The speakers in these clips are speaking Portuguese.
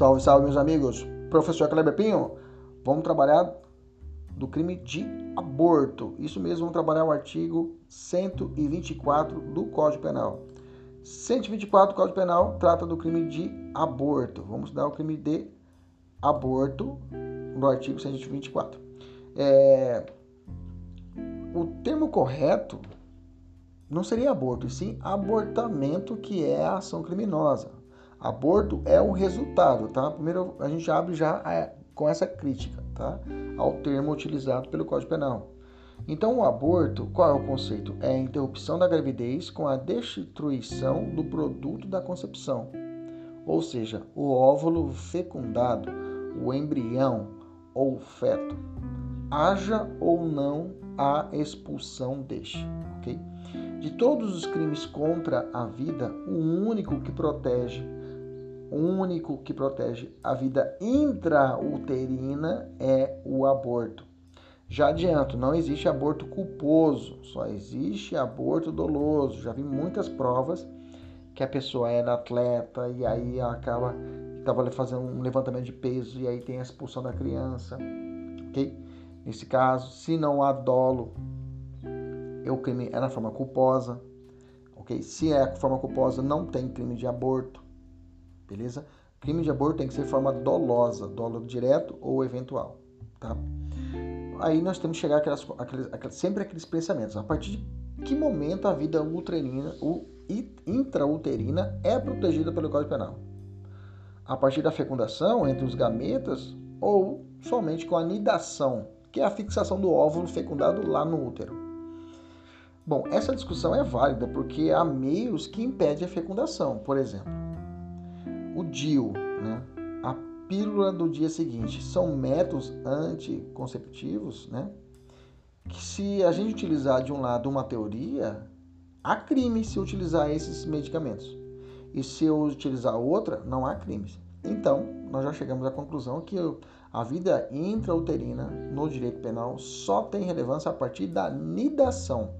Salve, salve, meus amigos. Professor Kleber Pinho, vamos trabalhar do crime de aborto. Isso mesmo, vamos trabalhar o artigo 124 do Código Penal. 124 do Código Penal trata do crime de aborto. Vamos dar o crime de aborto no artigo 124. É... O termo correto não seria aborto, e sim abortamento, que é a ação criminosa. Aborto é o resultado, tá? Primeiro a gente abre já a, com essa crítica, tá? Ao termo utilizado pelo Código Penal. Então, o aborto, qual é o conceito? É a interrupção da gravidez com a destruição do produto da concepção. Ou seja, o óvulo fecundado, o embrião ou o feto, haja ou não a expulsão deste, ok? De todos os crimes contra a vida, o único que protege único que protege a vida intrauterina é o aborto. Já adianto, não existe aborto culposo, só existe aborto doloso. Já vi muitas provas que a pessoa era atleta e aí acaba estava fazendo um levantamento de peso e aí tem a expulsão da criança, ok? Nesse caso, se não há dolo, o crime é na forma culposa, ok? Se é a forma culposa, não tem crime de aborto beleza? Crime de aborto tem que ser forma dolosa, dolo direto ou eventual, tá? Aí nós temos que chegar àquelas, àqueles, sempre aqueles pensamentos. A partir de que momento a vida uterina, intrauterina é protegida pelo Código Penal? A partir da fecundação entre os gametas ou somente com a nidação, que é a fixação do óvulo fecundado lá no útero? Bom, essa discussão é válida porque há meios que impedem a fecundação. Por exemplo, o DIU, né? a pílula do dia seguinte, são métodos anticonceptivos, né? que se a gente utilizar de um lado uma teoria, há crime se utilizar esses medicamentos. E se eu utilizar outra, não há crime. Então, nós já chegamos à conclusão que a vida intrauterina no direito penal só tem relevância a partir da nidação,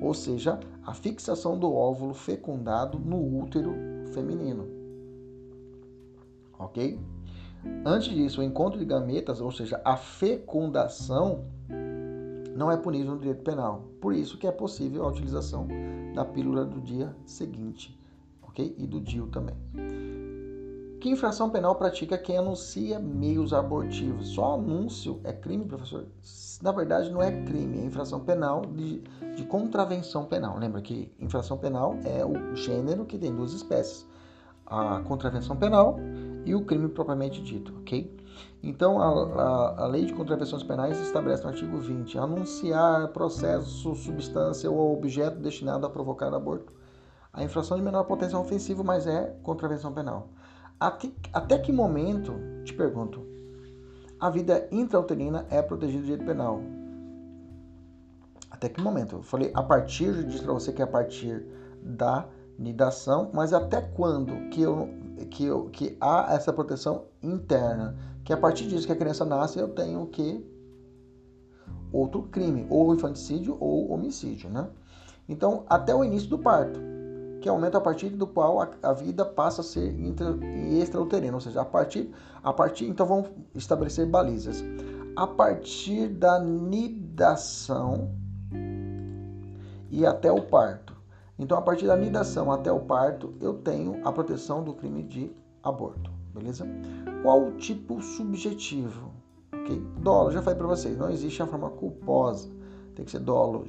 ou seja, a fixação do óvulo fecundado no útero feminino ok? Antes disso, o encontro de gametas, ou seja, a fecundação, não é punível no direito penal. Por isso que é possível a utilização da pílula do dia seguinte, ok? E do DIU também. Que infração penal pratica quem anuncia meios abortivos? Só anúncio é crime, professor? Na verdade, não é crime, é infração penal de, de contravenção penal. Lembra que infração penal é o gênero que tem duas espécies: a contravenção penal e o crime propriamente dito, ok? Então, a, a, a, Lei de Contravenções Penais estabelece no artigo 20 anunciar processo, substância ou objeto destinado a provocar aborto. A infração de menor potencial ofensivo, mas é contravenção penal. Até, até que momento, te pergunto, a vida intrauterina é protegida do direito penal? Até que momento? Eu falei a partir, disse para você que é a partir da nidação, mas até quando que eu que, que há essa proteção interna, que a partir disso que a criança nasce, eu tenho que outro crime, ou infanticídio ou homicídio, né? Então, até o início do parto, que é o momento a partir do qual a, a vida passa a ser intra, extrauterina, ou seja, a partir, a partir, então vamos estabelecer balizas. A partir da nidação e até o parto. Então, a partir da nidação até o parto, eu tenho a proteção do crime de aborto, beleza? Qual o tipo subjetivo? Ok? Dolo, já falei para vocês, não existe a forma culposa. Tem que ser dolo,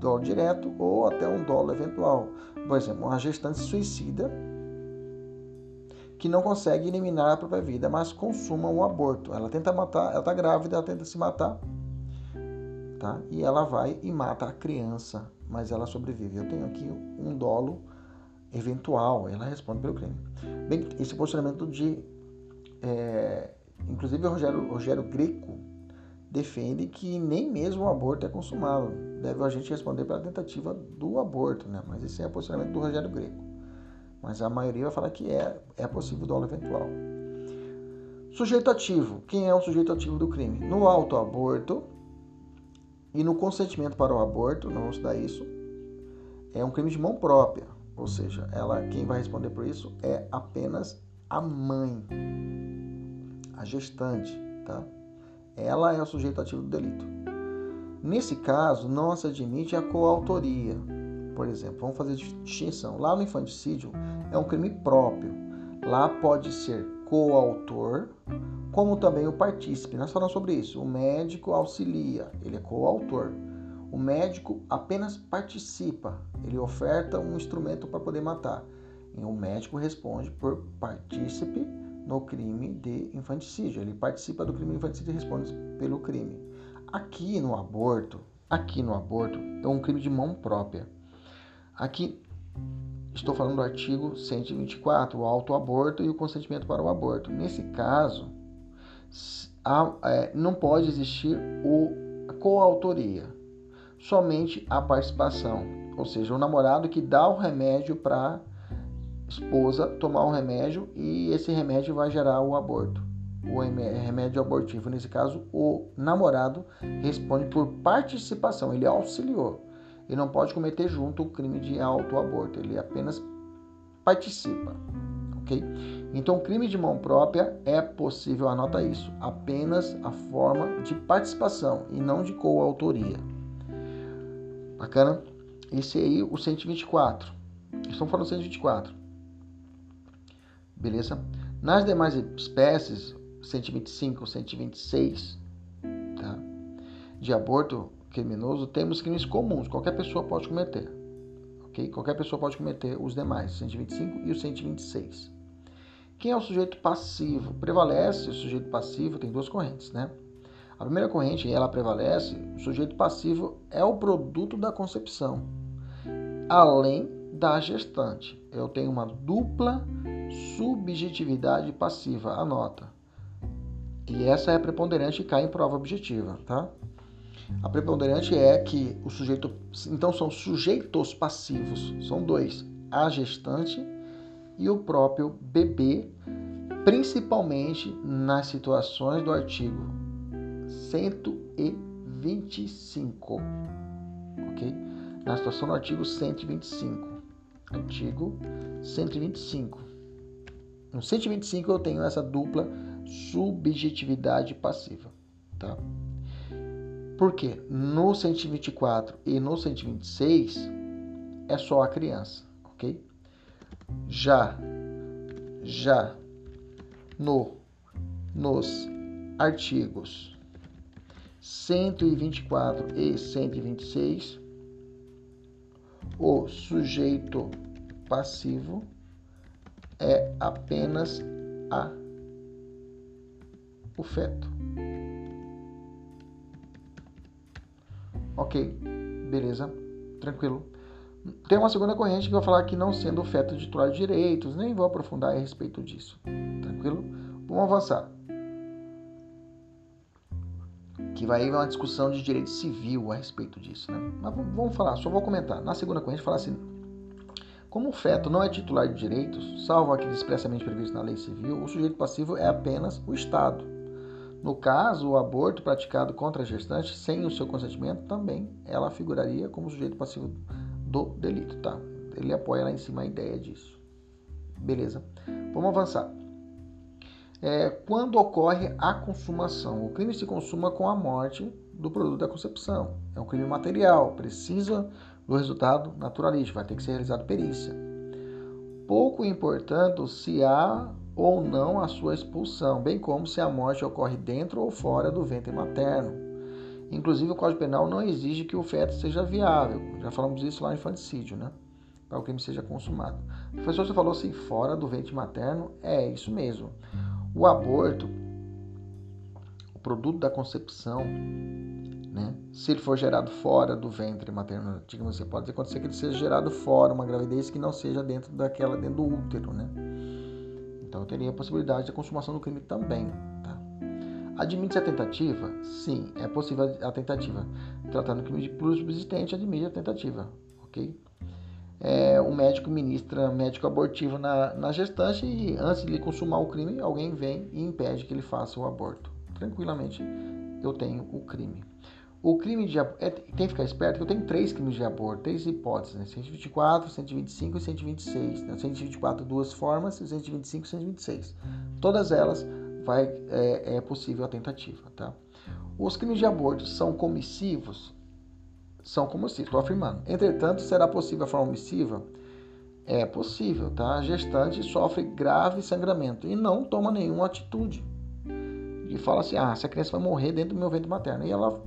dolo direto ou até um dolo eventual. Por exemplo, uma gestante suicida que não consegue eliminar a própria vida, mas consuma um aborto. Ela tenta matar, ela está grávida, ela tenta se matar, tá? E ela vai e mata a criança mas ela sobrevive. Eu tenho aqui um dolo eventual, ela responde pelo crime. Bem, esse posicionamento de. É, inclusive, Rogério, Rogério Greco defende que nem mesmo o aborto é consumado. Deve a gente responder pela tentativa do aborto, né? Mas esse é o posicionamento do Rogério Greco. Mas a maioria vai falar que é, é possível dolo eventual. Sujeito ativo. Quem é o sujeito ativo do crime? No autoaborto, e no consentimento para o aborto, não estudar isso, é um crime de mão própria, ou seja, ela quem vai responder por isso é apenas a mãe, a gestante, tá? Ela é o sujeito ativo do delito. Nesse caso, não se admite a coautoria. Por exemplo, vamos fazer distinção. Lá no infanticídio é um crime próprio. Lá pode ser coautor, como também o partícipe. Nós falamos sobre isso. O médico auxilia, ele é coautor. O médico apenas participa, ele oferta um instrumento para poder matar. E o médico responde por partícipe no crime de infanticídio. Ele participa do crime de infanticídio e responde pelo crime. Aqui no aborto, aqui no aborto é um crime de mão própria. Aqui estou falando do artigo 124, o autoaborto e o consentimento para o aborto. Nesse caso, há, é, não pode existir o, a coautoria, somente a participação, ou seja, o namorado que dá o remédio para esposa tomar um remédio e esse remédio vai gerar o aborto, o remédio abortivo. Nesse caso, o namorado responde por participação, ele auxiliou. Ele não pode cometer junto o crime de autoaborto, ele apenas participa, ok? Então, crime de mão própria é possível, anota isso, apenas a forma de participação e não de coautoria. Bacana? Esse aí, o 124. Estamos falando do 124. Beleza? Nas demais espécies, 125, 126, tá? De aborto criminoso, temos crimes comuns, qualquer pessoa pode cometer. Ok? Qualquer pessoa pode cometer os demais, 125 e o 126. Quem é o sujeito passivo? Prevalece o sujeito passivo, tem duas correntes, né? A primeira corrente, ela prevalece, o sujeito passivo é o produto da concepção, além da gestante. Eu tenho uma dupla subjetividade passiva, anota. E essa é preponderante e cai em prova objetiva, tá? A preponderante é que o sujeito. Então, são sujeitos passivos, são dois: a gestante e o próprio bebê, principalmente nas situações do artigo 125. Ok? Na situação do artigo 125. Artigo 125. No 125 eu tenho essa dupla subjetividade passiva, tá? Porque no 124 e no 126 é só a criança, ok? Já, já no nos artigos 124 e 126, o sujeito passivo é apenas a o feto. Ok, beleza, tranquilo. Tem uma segunda corrente que vai falar que não sendo o feto titular de direitos, nem vou aprofundar a respeito disso. Tranquilo? Vamos avançar. Que vai haver uma discussão de direito civil a respeito disso, né? Mas vamos falar, só vou comentar. Na segunda corrente fala assim: como o feto não é titular de direitos, salvo aqueles expressamente previstos na lei civil, o sujeito passivo é apenas o Estado. No caso, o aborto praticado contra a gestante sem o seu consentimento, também ela figuraria como sujeito passivo do delito, tá? Ele apoia lá em cima a ideia disso. Beleza. Vamos avançar. É, quando ocorre a consumação, o crime se consuma com a morte do produto da concepção. É um crime material, precisa do resultado naturalístico, vai ter que ser realizado perícia. Pouco importando se há ou não a sua expulsão, bem como se a morte ocorre dentro ou fora do ventre materno. Inclusive, o Código Penal não exige que o feto seja viável. Já falamos isso lá no infanticídio, né? Para o crime seja consumado. O professor, você falou assim, fora do ventre materno? É isso mesmo. O aborto, o produto da concepção, né? Se ele for gerado fora do ventre materno, digamos assim, pode acontecer que ele seja gerado fora, uma gravidez que não seja dentro daquela, dentro do útero, né? Então teria a possibilidade da consumação do crime também, tá? Admite-se a tentativa? Sim, é possível a tentativa. Tratando crime de subsistente, admite a tentativa, ok? É, o médico ministra médico abortivo na, na gestante e antes de consumar o crime, alguém vem e impede que ele faça o aborto. Tranquilamente, eu tenho o crime. O crime de. É, tem que ficar esperto que eu tenho três crimes de aborto, três hipóteses, né? 124, 125 e 126. Né? 124, duas formas, e 125 e 126. Todas elas vai, é, é possível a tentativa, tá? Os crimes de aborto são comissivos? São comissivos, estou afirmando. Entretanto, será possível a forma omissiva? É possível, tá? A gestante sofre grave sangramento e não toma nenhuma atitude. E fala assim: ah, essa criança vai morrer dentro do meu ventre materno. E ela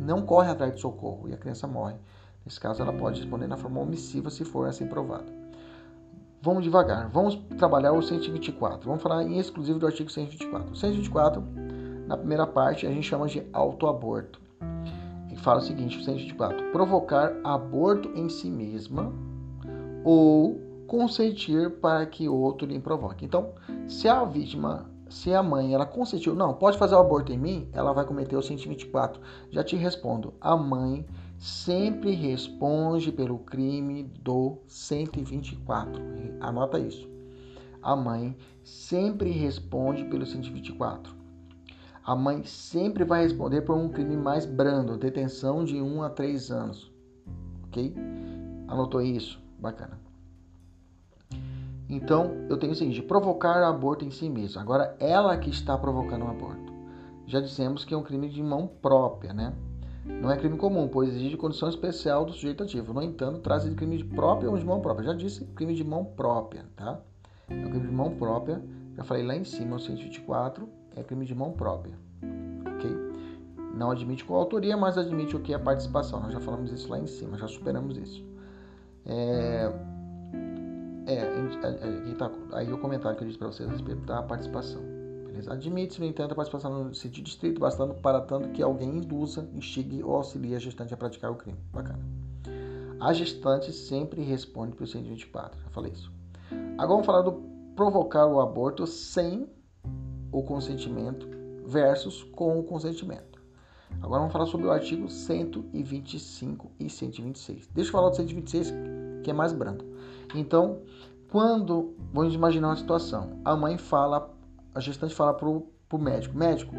não corre atrás de socorro e a criança morre. Nesse caso, ela pode responder na forma omissiva se for assim provado. Vamos devagar. Vamos trabalhar o 124. Vamos falar em exclusivo do artigo 124. O 124, na primeira parte, a gente chama de autoaborto. E fala o seguinte: o 124. Provocar aborto em si mesma ou consentir para que outro lhe provoque. Então, se a vítima, se a mãe, ela consentiu, não, pode fazer o aborto em mim, ela vai cometer o 124. Já te respondo, a mãe sempre responde pelo crime do 124. Anota isso. A mãe sempre responde pelo 124. A mãe sempre vai responder por um crime mais brando, detenção de 1 a 3 anos. Ok? Anotou isso? Bacana. Então, eu tenho o seguinte: provocar aborto em si mesmo. Agora, ela que está provocando o aborto. Já dissemos que é um crime de mão própria, né? Não é crime comum, pois exige condição especial do sujeito ativo. No entanto, trata de crime de própria ou de mão própria. Já disse crime de mão própria, tá? É um crime de mão própria. Já falei lá em cima, o 124 é crime de mão própria. Ok? Não admite coautoria, mas admite o que é participação. Nós já falamos isso lá em cima, já superamos isso. É, é, aqui tá aí o comentário que eu disse para vocês a respeito da participação. Beleza? Admite-se, no entanto, a participação no sentido estrito, bastando para tanto que alguém induza, instigue ou auxilie a gestante a praticar o crime. Bacana. A gestante sempre responde pelo 124. Já falei isso. Agora vamos falar do provocar o aborto sem o consentimento versus com o consentimento. Agora vamos falar sobre o artigo 125 e 126. Deixa eu falar do 126, que é mais brando. Então, quando, vamos imaginar uma situação, a mãe fala, a gestante fala para o médico, médico,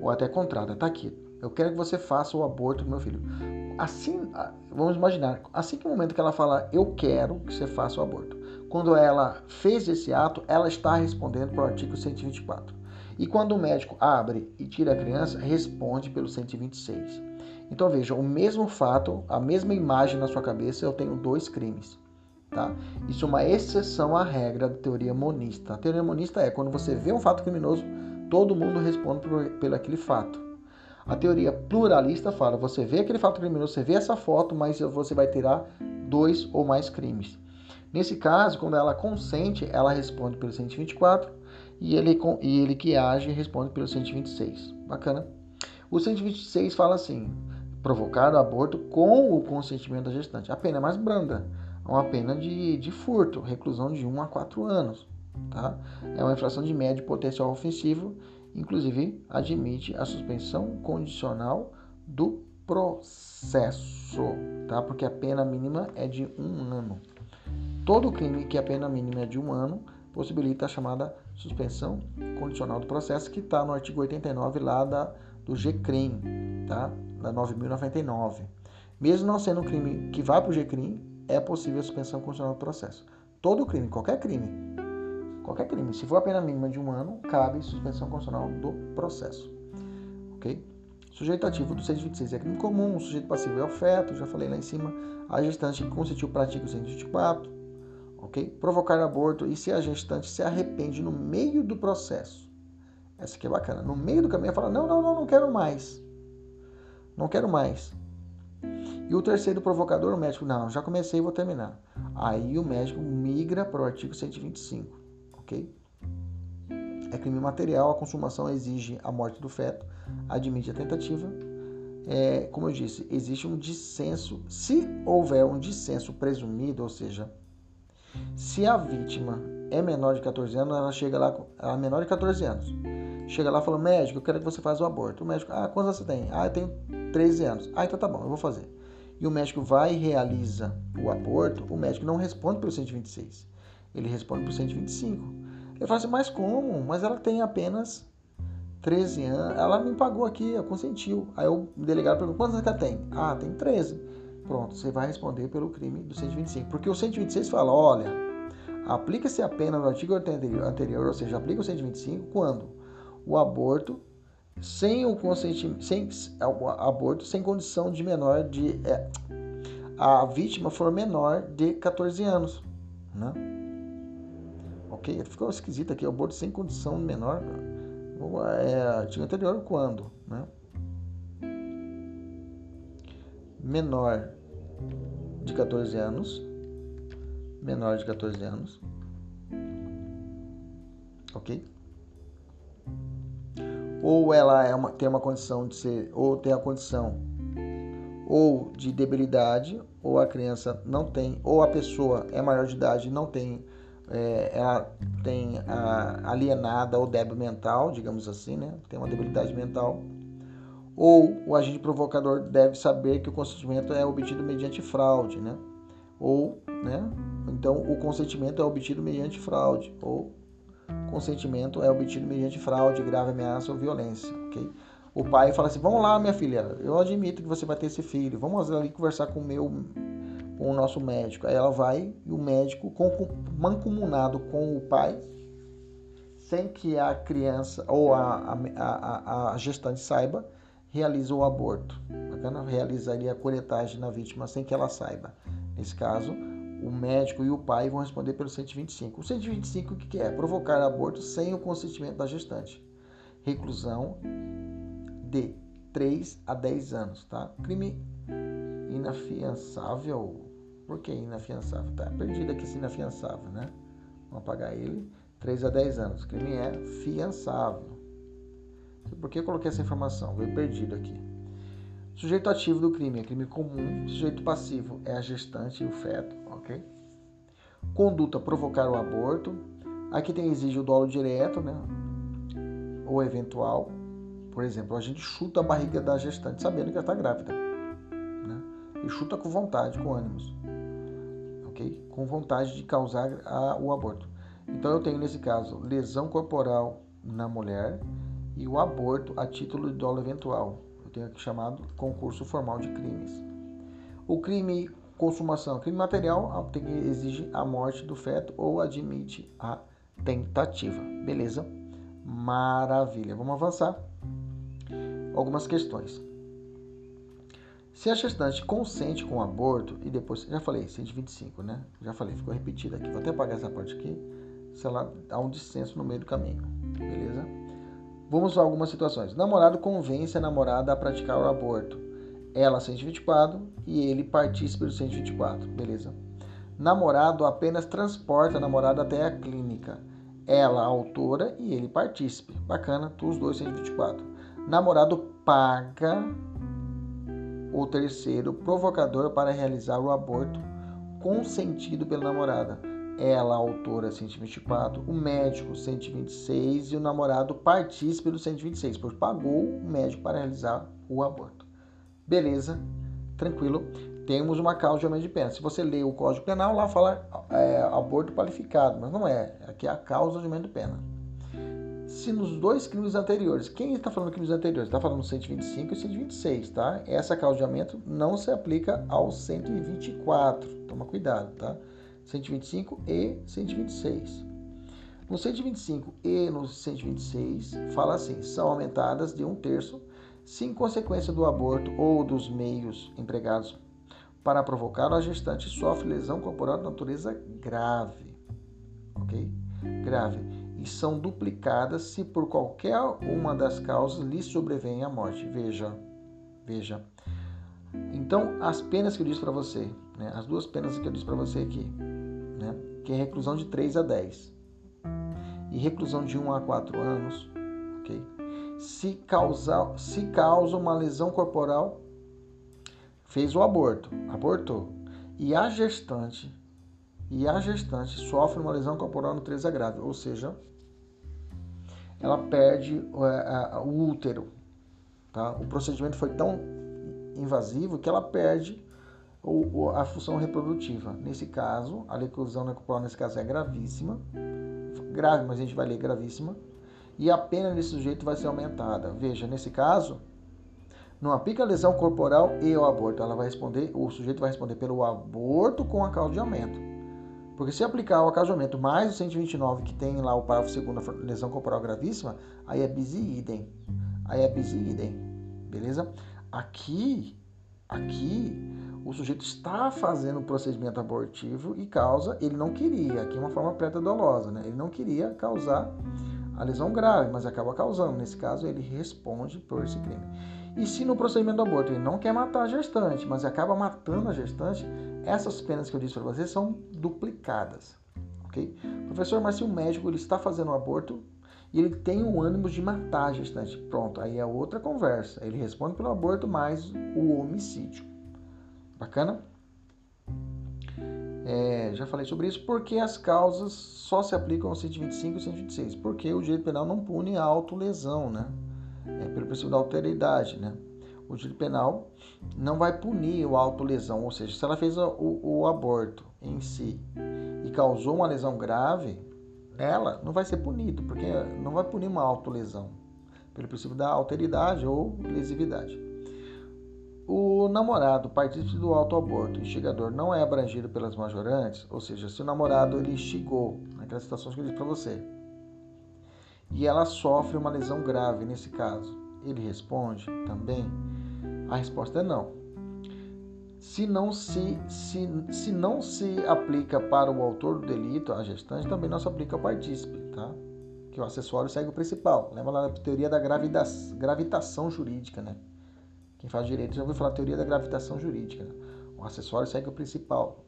ou até contrata, tá aqui, eu quero que você faça o aborto do meu filho. Assim, vamos imaginar, assim que o momento que ela fala, eu quero que você faça o aborto, quando ela fez esse ato, ela está respondendo para o artigo 124. E quando o médico abre e tira a criança, responde pelo 126. Então veja, o mesmo fato, a mesma imagem na sua cabeça, eu tenho dois crimes. Tá? Isso é uma exceção à regra da teoria monista. A teoria monista é quando você vê um fato criminoso, todo mundo responde por, pelo aquele fato. A teoria pluralista fala: você vê aquele fato criminoso, você vê essa foto, mas você vai tirar dois ou mais crimes. Nesse caso, quando ela consente, ela responde pelo 124 e ele, e ele que age responde pelo 126. Bacana? O 126 fala assim: provocar o aborto com o consentimento da gestante. A pena é mais branda uma pena de, de furto, reclusão de 1 a 4 anos. Tá? É uma infração de médio potencial ofensivo, inclusive admite a suspensão condicional do processo, tá? porque a pena mínima é de um ano. Todo crime que a pena mínima é de um ano possibilita a chamada suspensão condicional do processo, que está no artigo 89 lá da, do GCRIM, tá? da 9.099. Mesmo não sendo um crime que vai para o GCRIM, é possível a suspensão condicional do processo. Todo crime, qualquer crime, qualquer crime, se for a pena mínima de um ano, cabe suspensão condicional do processo. Ok? Sujeito ativo do 126 é crime comum, o sujeito passivo é o feto, já falei lá em cima. A gestante que consentiu pratica o 124. Ok? Provocar aborto e se a gestante se arrepende no meio do processo. Essa aqui é bacana. No meio do caminho, ela fala: não, não, não, não quero mais. Não quero mais. E o terceiro provocador, o médico, não, já comecei vou terminar. Aí o médico migra para o artigo 125, ok? É crime material, a consumação exige a morte do feto, admite a tentativa. É, como eu disse, existe um dissenso. Se houver um dissenso presumido, ou seja, se a vítima é menor de 14 anos, ela chega lá, ela é menor de 14 anos. Chega lá e fala, médico, eu quero que você faça o aborto. O médico, ah, quantos você tem? Ah, eu tenho 13 anos. Ah, então tá bom, eu vou fazer e o médico vai e realiza o aborto, o médico não responde pelo 126, ele responde pelo 125. Ele fala assim, mas como? Mas ela tem apenas 13 anos, ela me pagou aqui, ela consentiu. Aí o delegado perguntou, quantos anos ela tem? Ah, tem 13. Pronto, você vai responder pelo crime do 125. Porque o 126 fala, olha, aplica-se a pena no artigo anterior, anterior, ou seja, aplica o 125 quando o aborto sem o consentimento, sem aborto sem condição de menor de é, a vítima for menor de 14 anos, né? Ok? Ficou esquisito aqui, aborto sem condição menor. É, artigo anterior quando, né? Menor de 14 anos, menor de 14 anos, ok? Ou ela é uma, tem uma condição de ser, ou tem a condição ou de debilidade, ou a criança não tem, ou a pessoa é maior de idade não tem, é, ela tem a alienada ou débil mental, digamos assim, né? Tem uma debilidade mental. Ou o agente provocador deve saber que o consentimento é obtido mediante fraude, né? Ou, né? Então, o consentimento é obtido mediante fraude, ou consentimento é obtido mediante fraude, grave ameaça ou violência, ok? o pai fala assim: Vamos lá, minha filha, eu admito que você vai ter esse filho, vamos ali conversar com o meu, com o nosso médico. Aí ela vai e o médico, mancomunado com o pai, sem que a criança ou a, a, a, a gestante saiba, realiza o aborto. Bacana? Realizaria a coletagem na vítima sem que ela saiba. Nesse caso, o médico e o pai vão responder pelo 125. O 125 o que é? Provocar aborto sem o consentimento da gestante. Reclusão de 3 a 10 anos, tá? Crime inafiançável. Por que inafiançável? Tá perdido aqui esse inafiançável, né? Vamos apagar ele. 3 a 10 anos. Crime é fiançável. Por que eu coloquei essa informação? Veio perdido aqui. Sujeito ativo do crime é crime comum. Sujeito passivo é a gestante e o feto, ok? Conduta provocar o aborto. Aqui tem exige o dolo direto, né? Ou eventual. Por exemplo, a gente chuta a barriga da gestante sabendo que ela está grávida. Né? E chuta com vontade, com ânimos. Ok? Com vontade de causar a, o aborto. Então eu tenho nesse caso lesão corporal na mulher e o aborto a título de dolo eventual. Eu tenho aqui chamado concurso formal de crimes. O crime consumação, crime material tem, exige a morte do feto ou admite a tentativa. Beleza? Maravilha. Vamos avançar algumas questões. Se a gestante consente com o aborto, e depois, já falei, 125, né? Já falei, ficou repetido aqui. Vou até apagar essa parte aqui, se ela há um dissenso no meio do caminho, beleza? Vamos a algumas situações. Namorado convence a namorada a praticar o aborto. Ela 124 e ele partícipe do 124, beleza? Namorado apenas transporta a namorada até a clínica. Ela, autora, e ele partícipe. Bacana, os dois 124 namorado paga o terceiro provocador para realizar o aborto consentido pela namorada. Ela, autora, 124, o médico, 126 e o namorado partícipe do 126, pois pagou o médico para realizar o aborto. Beleza, tranquilo. Temos uma causa de aumento de pena. Se você ler o Código Penal, lá fala é, aborto qualificado, mas não é. Aqui é a causa de aumento de pena se nos dois crimes anteriores, quem está falando crimes anteriores? Está falando 125 e 126, tá? Essa causa de aumento não se aplica ao 124. Toma cuidado, tá? 125 e 126. No 125 e no 126, fala assim: são aumentadas de um terço se, em consequência do aborto ou dos meios empregados para provocar, a gestante sofre lesão corporal de natureza grave. Ok? Grave e são duplicadas se por qualquer uma das causas lhe sobrevém a morte. Veja, veja. Então, as penas que eu disse para você, né, as duas penas que eu disse para você aqui, né, que é reclusão de 3 a 10 e reclusão de 1 a 4 anos? Se, causar, se causa uma lesão corporal, fez o aborto, abortou, e a gestante e a gestante sofre uma lesão corporal no 3 grave, ou seja, ela perde é, o útero. Tá? O procedimento foi tão invasivo que ela perde a função reprodutiva. Nesse caso, a lesão corporal nesse caso é gravíssima, grave, mas a gente vai ler gravíssima, e a pena desse sujeito vai ser aumentada. Veja, nesse caso, não aplica lesão corporal e o aborto. Ela vai responder, o sujeito vai responder pelo aborto com a causa de aumento. Porque se aplicar o acasamento mais o 129 que tem lá o parágrafo segundo, lesão corporal gravíssima, aí é bis idem. Aí é bis idem. Beleza? Aqui, aqui, o sujeito está fazendo o procedimento abortivo e causa, ele não queria, aqui é uma forma pré-dolosa, né? Ele não queria causar a lesão grave, mas acaba causando. Nesse caso, ele responde por esse crime. E se no procedimento do aborto ele não quer matar a gestante, mas acaba matando a gestante, essas penas que eu disse para você são duplicadas, ok? Professor, mas se o médico ele está fazendo um aborto e ele tem o ânimo de matar a gestante, pronto, aí é outra conversa. Ele responde pelo aborto mais o homicídio. Bacana? É, já falei sobre isso, porque as causas só se aplicam ao 125 e 126, porque o direito penal não pune a autolesão, né? é, pelo princípio da alteridade, né? O direito penal não vai punir o autolesão, ou seja, se ela fez o, o aborto em si e causou uma lesão grave, ela não vai ser punida, porque não vai punir uma autolesão, pelo princípio da alteridade ou lesividade. O namorado partícipe do autoaborto, instigador, não é abrangido pelas majorantes, ou seja, se o namorado ele instigou, naquelas situações que eu disse para você, e ela sofre uma lesão grave nesse caso. Ele responde também? A resposta é não. Se não se, se, se não se aplica para o autor do delito, a gestante, também não se aplica ao partícipe, tá? Que o acessório segue o principal. Lembra lá da teoria da gravitação jurídica, né? Quem faz direito já ouviu falar teoria da gravitação jurídica. Né? O acessório segue o principal,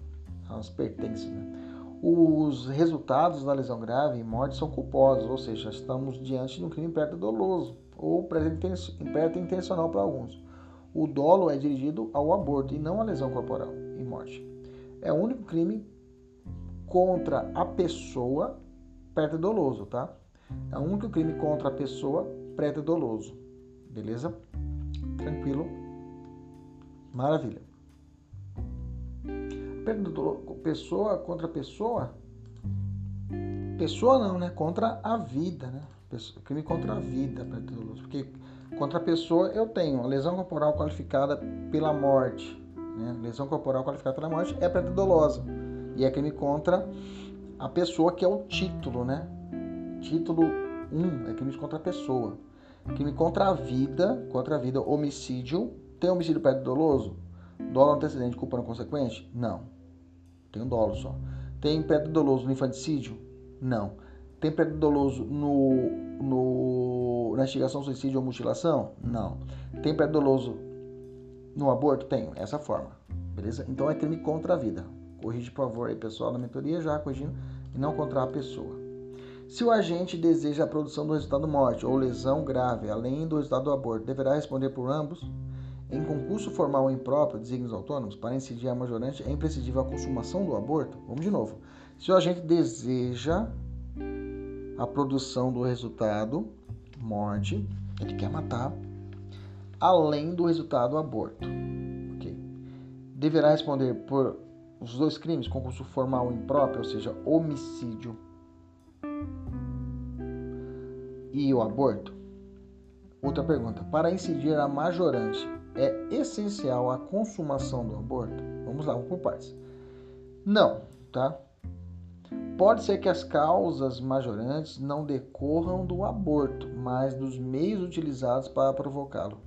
as pertences, né? os resultados da lesão grave e morte são culposos, ou seja, estamos diante de um crime perto-doloso ou preterintencional para alguns. O dolo é dirigido ao aborto e não à lesão corporal e morte. É o único crime contra a pessoa perto-doloso, tá? É o único crime contra a pessoa perto-doloso. Beleza? Tranquilo? Maravilha pessoa contra pessoa, pessoa não, né? Contra a vida, né? Crime contra a vida, porque contra a pessoa eu tenho lesão corporal qualificada pela morte, né? Lesão corporal qualificada pela morte é preta dolosa e é crime contra a pessoa que é o título, né? Título 1 é crime contra a pessoa. Crime contra a vida, contra a vida, homicídio. Tem homicídio perto doloso? Dolo antecedente, culpa não consequente? Não. Tem um dolo só. Tem pedra doloso no infanticídio? Não. Tem pedra doloso no, no, na instigação, suicídio ou mutilação? Não. Tem pedra doloso no aborto? Tenho. Essa forma. Beleza? Então é crime contra a vida. Corrige, por favor, aí, pessoal, na mentoria, já corrigindo, e não contra a pessoa. Se o agente deseja a produção do resultado morte ou lesão grave, além do resultado do aborto, deverá responder por ambos em concurso formal ou impróprio, desígnios autônomos, para incidir a majorante, é imprescindível a consumação do aborto. Vamos de novo. Se o agente deseja a produção do resultado, morte, ele quer matar, além do resultado aborto. Okay. Deverá responder por os dois crimes, concurso formal ou impróprio, ou seja, homicídio e o aborto. Outra pergunta. Para incidir a majorante, é essencial a consumação do aborto? Vamos lá, vamos por partes. Não, tá? Pode ser que as causas majorantes não decorram do aborto, mas dos meios utilizados para provocá-lo,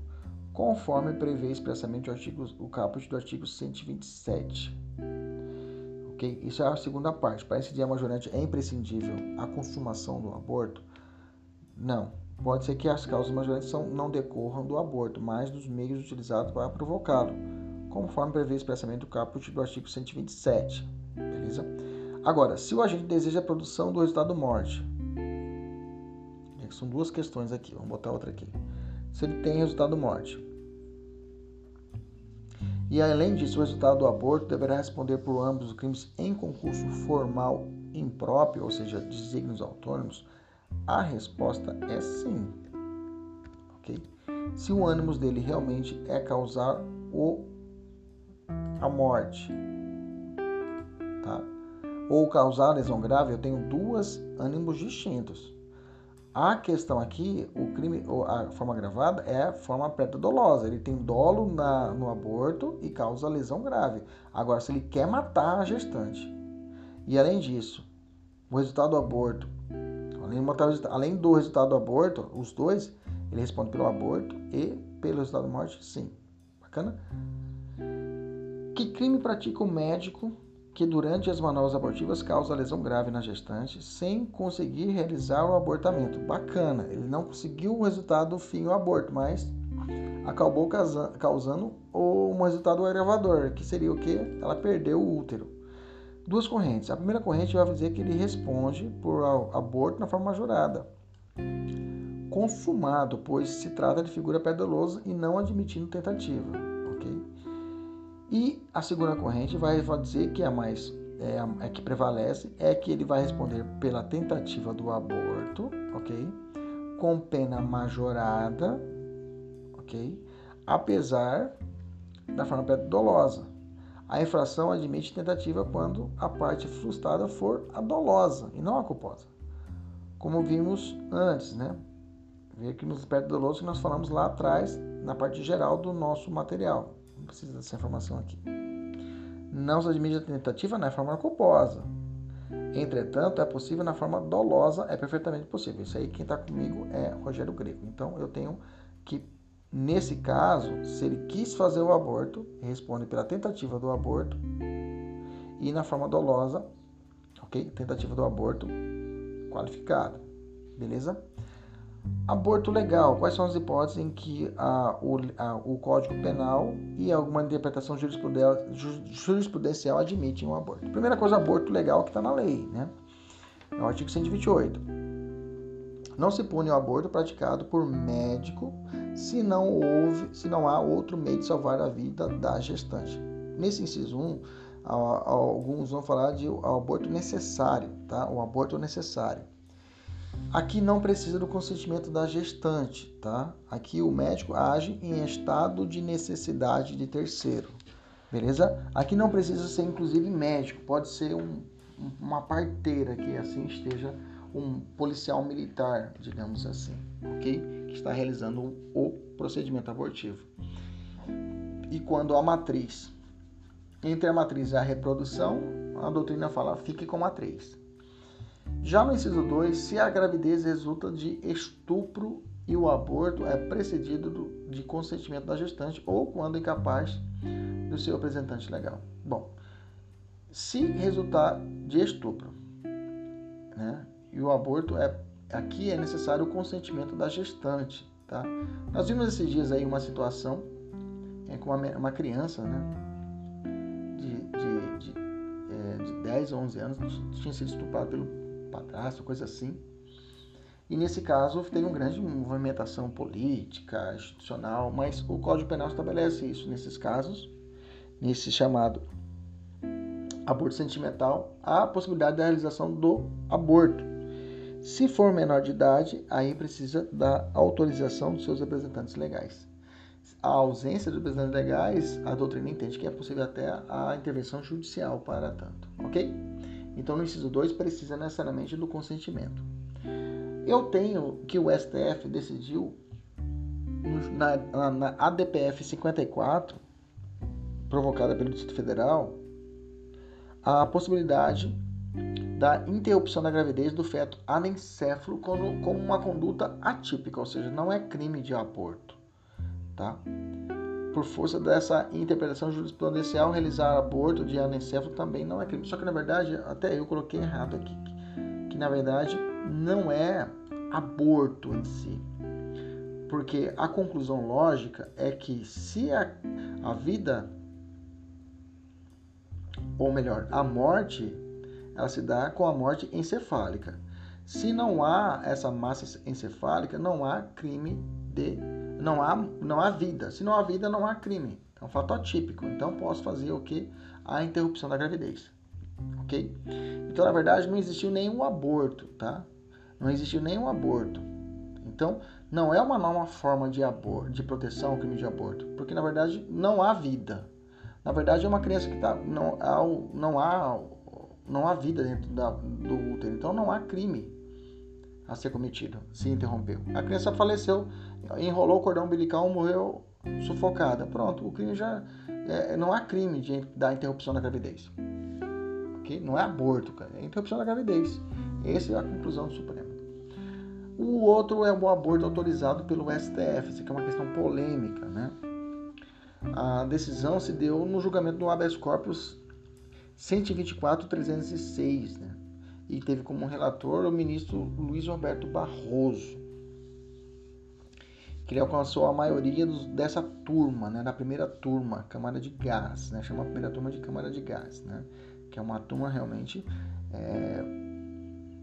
conforme prevê expressamente o, artigo, o caput do artigo 127. Ok? Isso é a segunda parte. Para incidir a majorante é imprescindível a consumação do aborto? Não. Pode ser que as causas majorantes não decorram do aborto, mas dos meios utilizados para provocá-lo, conforme prevê expressamente o caput do artigo 127. Beleza? Agora, se o agente deseja a produção do resultado morte, são duas questões aqui, vamos botar outra aqui. Se ele tem resultado morte. E além disso, o resultado do aborto deverá responder por ambos os crimes em concurso formal impróprio, ou seja, desígnios autônomos, a resposta é sim. Ok? Se o ânimo dele realmente é causar o, a morte, tá? Ou causar lesão grave, eu tenho duas ânimos distintos. A questão aqui, o crime, a forma agravada é a forma pré-dolosa. Ele tem dolo na, no aborto e causa lesão grave. Agora, se ele quer matar a gestante, e além disso, o resultado do aborto, além, do resultado do aborto, os dois, ele responde pelo aborto e pelo resultado da morte, sim. Bacana? Que crime pratica o médico que durante as manobras abortivas causa lesão grave na gestante sem conseguir realizar o abortamento. Bacana, ele não conseguiu o resultado do fim, o aborto, mas acabou causando um resultado agravador, que seria o que? Ela perdeu o útero. Duas correntes. A primeira corrente vai dizer que ele responde por aborto na forma majorada. Consumado, pois se trata de figura pedolosa e não admitindo tentativa. E a segunda corrente vai dizer que a mais é, a que prevalece é que ele vai responder pela tentativa do aborto, ok? Com pena majorada, ok? Apesar da forma dolosa. A infração admite tentativa quando a parte frustrada for a dolosa e não a culposa. Como vimos antes, né? Ver que nos pé doloso que nós falamos lá atrás, na parte geral do nosso material. Não precisa dessa informação aqui. Não se admite a tentativa na forma culposa. Entretanto, é possível na forma dolosa, é perfeitamente possível. Isso aí, quem está comigo é Rogério Greco. Então, eu tenho que, nesse caso, se ele quis fazer o aborto, responde pela tentativa do aborto. E na forma dolosa, ok? Tentativa do aborto qualificada. Beleza? Aborto legal. Quais são as hipóteses em que a, o, a, o Código Penal e alguma interpretação jurisprudencial admitem um aborto? Primeira coisa, aborto legal que está na lei, né? É o artigo 128. Não se pune o aborto praticado por médico se não houve, se não há outro meio de salvar a vida da gestante. Nesse inciso 1, alguns vão falar de aborto necessário, tá? O aborto necessário. Aqui não precisa do consentimento da gestante, tá? Aqui o médico age em estado de necessidade de terceiro, beleza? Aqui não precisa ser inclusive médico, pode ser um, uma parteira que assim esteja um policial militar, digamos assim, ok? Que está realizando o procedimento abortivo. E quando a matriz, entre a matriz e a reprodução, a doutrina fala fique com a matriz. Já no inciso 2, se a gravidez resulta de estupro e o aborto é precedido de consentimento da gestante ou quando incapaz do seu representante legal. Bom, se resultar de estupro, né, e o aborto é aqui é necessário o consentimento da gestante, tá? Nós vimos esses dias aí uma situação é, com uma, uma criança, né, de, de, de, é, de 10 ou 11 anos, tinha sido estuprada pelo padrasto, coisa assim. E nesse caso tem uma grande movimentação política, institucional, mas o Código Penal estabelece isso nesses casos, nesse chamado aborto sentimental, a possibilidade da realização do aborto. Se for menor de idade, aí precisa da autorização dos seus representantes legais. A ausência de representantes legais, a doutrina entende que é possível até a intervenção judicial para tanto, ok? Então, no inciso 2, precisa necessariamente do consentimento. Eu tenho que o STF decidiu na, na, na ADPF 54, provocada pelo Distrito Federal, a possibilidade da interrupção da gravidez do feto anencéfalo como, como uma conduta atípica, ou seja, não é crime de aborto, tá? por força dessa interpretação jurisprudencial, realizar aborto de anencefalo também não é crime. Só que na verdade, até eu coloquei errado aqui, que, que na verdade não é aborto em si. Porque a conclusão lógica é que se a, a vida, ou melhor, a morte, ela se dá com a morte encefálica. Se não há essa massa encefálica, não há crime de não há, não há vida. Se não há vida, não há crime. É um fato atípico. Então, posso fazer o que? A interrupção da gravidez. Ok? Então, na verdade, não existiu nenhum aborto, tá? Não existiu nenhum aborto. Então, não é uma nova forma de aborto, de proteção ao crime de aborto, porque na verdade não há vida. Na verdade, é uma criança que tá, não, não há não há vida dentro da, do útero, então não há crime. a ser cometido, se interrompeu. A criança faleceu, enrolou o cordão umbilical, morreu sufocada. Pronto, o crime já é, não há crime de, da interrupção da gravidez. Okay? Não é aborto, cara, é interrupção da gravidez. Essa é a conclusão do Supremo. O outro é o aborto autorizado pelo STF, isso aqui é uma questão polêmica, né? A decisão se deu no julgamento do habeas corpus 124.306, né? E teve como relator o ministro Luiz Roberto Barroso, que ele alcançou a maioria dos, dessa turma, né? Da primeira turma, Câmara de Gás, né? Chama a primeira turma de Câmara de Gás, né? Que é uma turma realmente é,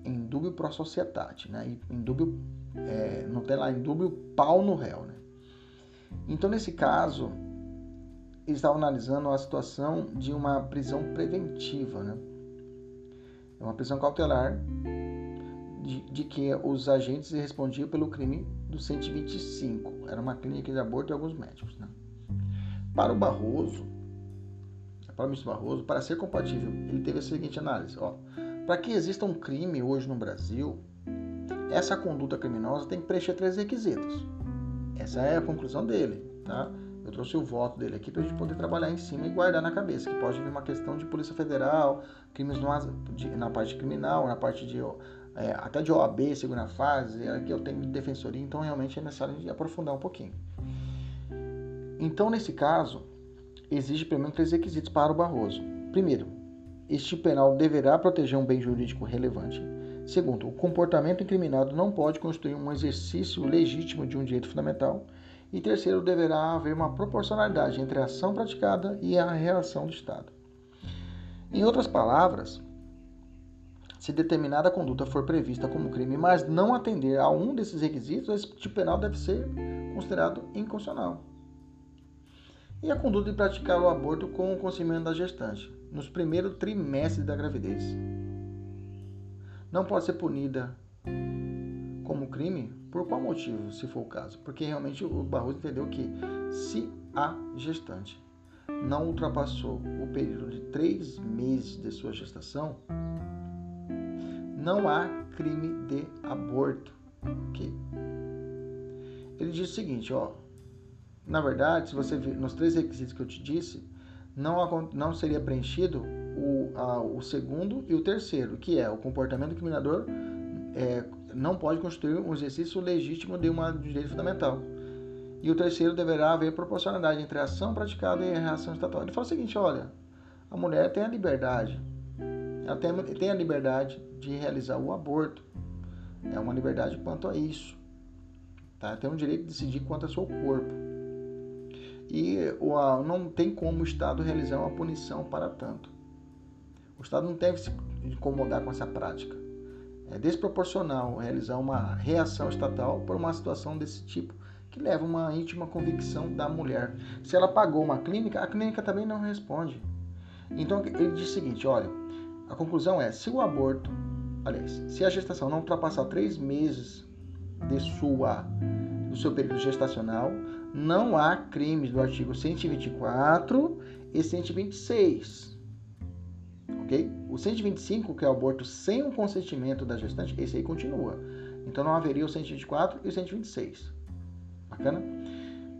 em dúbio pro sociedade, né? Em dúbio, é, não tem lá, em dúbio pau no réu, né? Então, nesse caso, eles estavam analisando a situação de uma prisão preventiva, né? É uma prisão cautelar de, de, que os agentes respondiam pelo crime do 125. Era uma clínica de aborto e alguns médicos. Né? Para o Barroso, para o ministro Barroso, para ser compatível, ele teve a seguinte análise: para que exista um crime hoje no Brasil, essa conduta criminosa tem que preencher três requisitos. Essa é a conclusão dele, tá? Eu trouxe o voto dele aqui para a gente poder trabalhar em cima e guardar na cabeça, que pode vir uma questão de Polícia Federal, crimes no, de, na parte criminal, na parte de é, até de OAB, segunda fase, aqui eu tenho defensoria, então realmente é necessário aprofundar um pouquinho. Então, nesse caso, exige pelo menos três requisitos para o Barroso. Primeiro, este penal deverá proteger um bem jurídico relevante. Segundo, o comportamento incriminado não pode constituir um exercício legítimo de um direito fundamental. E terceiro, deverá haver uma proporcionalidade entre a ação praticada e a reação do Estado. Em outras palavras, se determinada conduta for prevista como crime, mas não atender a um desses requisitos, esse tipo penal deve ser considerado inconstitucional. E a conduta de praticar o aborto com o conhecimento da gestante, nos primeiros trimestres da gravidez. Não pode ser punida como crime por qual motivo, se for o caso? Porque realmente o Barroso entendeu que se a gestante não ultrapassou o período de três meses de sua gestação, não há crime de aborto. Okay? Ele diz o seguinte, ó, na verdade, se você ver nos três requisitos que eu te disse, não, não seria preenchido o, a, o segundo e o terceiro, que é o comportamento incriminador é, não pode constituir um exercício legítimo de uma direito fundamental. E o terceiro deverá haver proporcionalidade entre a ação praticada e a reação estatal. Ele fala o seguinte: olha, a mulher tem a liberdade, ela tem, tem a liberdade de realizar o aborto. É uma liberdade quanto a isso. Tá? Tem o direito de decidir quanto ao seu corpo. E não tem como o Estado realizar uma punição para tanto. O Estado não deve se incomodar com essa prática. É desproporcional realizar uma reação estatal por uma situação desse tipo, que leva uma íntima convicção da mulher. Se ela pagou uma clínica, a clínica também não responde. Então ele diz o seguinte: olha, a conclusão é: se o aborto, aliás, se a gestação não ultrapassar três meses de sua, do seu período gestacional, não há crimes do artigo 124 e 126 ok? O 125, que é o aborto sem o consentimento da gestante, esse aí continua. Então não haveria o 124 e o 126. Bacana?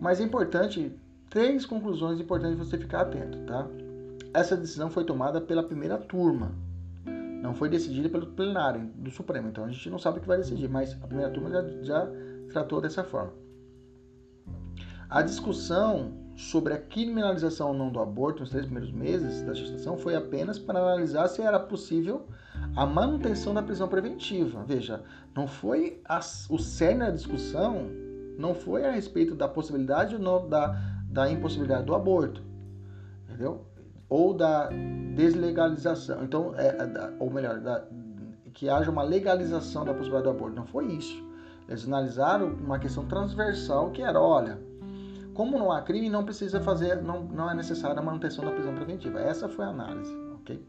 Mas é importante, três conclusões importantes você ficar atento, tá? Essa decisão foi tomada pela primeira turma. Não foi decidida pelo plenário do Supremo. Então a gente não sabe o que vai decidir, mas a primeira turma já, já tratou dessa forma. A discussão sobre a criminalização ou não do aborto nos três primeiros meses da gestação foi apenas para analisar se era possível a manutenção da prisão preventiva. Veja, não foi a, o cerne da discussão não foi a respeito da possibilidade ou não da, da impossibilidade do aborto, entendeu? Ou da deslegalização. Então, é, é, ou melhor, da, que haja uma legalização da possibilidade do aborto. Não foi isso. Eles analisaram uma questão transversal que era, olha, como não há crime, não precisa fazer, não, não é necessária a manutenção da prisão preventiva. Essa foi a análise, ok?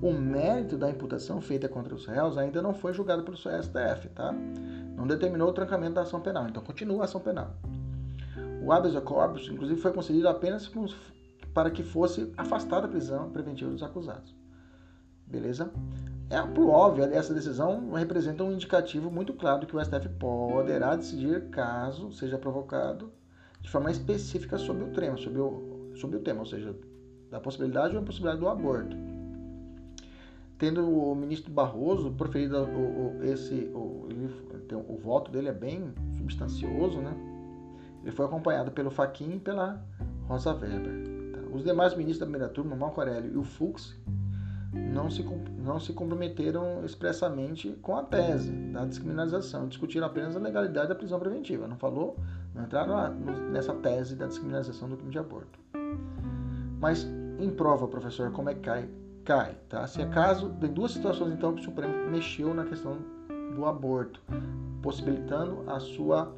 O mérito da imputação feita contra os réus ainda não foi julgado pelo STF, tá? Não determinou o trancamento da ação penal, então continua a ação penal. O habeas corpus, inclusive, foi concedido apenas para que fosse afastada a prisão preventiva dos acusados. Beleza? É, por óbvio, essa decisão representa um indicativo muito claro de que o STF poderá decidir caso seja provocado de forma específica sobre o tema, sobre o, sobre o tema, ou seja, da possibilidade ou impossibilidade do aborto. Tendo o ministro Barroso proferido o, o esse, o, ele, o voto dele é bem substancioso, né? Ele foi acompanhado pelo Faquin e pela Rosa Weber. Tá? Os demais ministros da primeira turma, Marco Aurélio e o Fux, não se, não se comprometeram expressamente com a tese da descriminalização, discutiram apenas a legalidade da prisão preventiva, não falou, não entraram nessa tese da descriminalização do crime de aborto. Mas em prova, professor, como é que cai? Cai, tá? Se é caso, tem duas situações então que o Supremo mexeu na questão do aborto, possibilitando a sua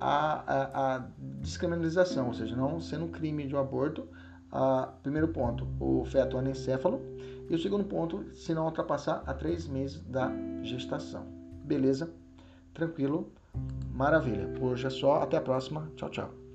a, a, a descriminalização, ou seja, não sendo crime de um aborto, a, primeiro ponto, o feto anencéfalo, e o segundo ponto, se não ultrapassar a três meses da gestação. Beleza? Tranquilo? Maravilha. Por hoje é só. Até a próxima. Tchau, tchau.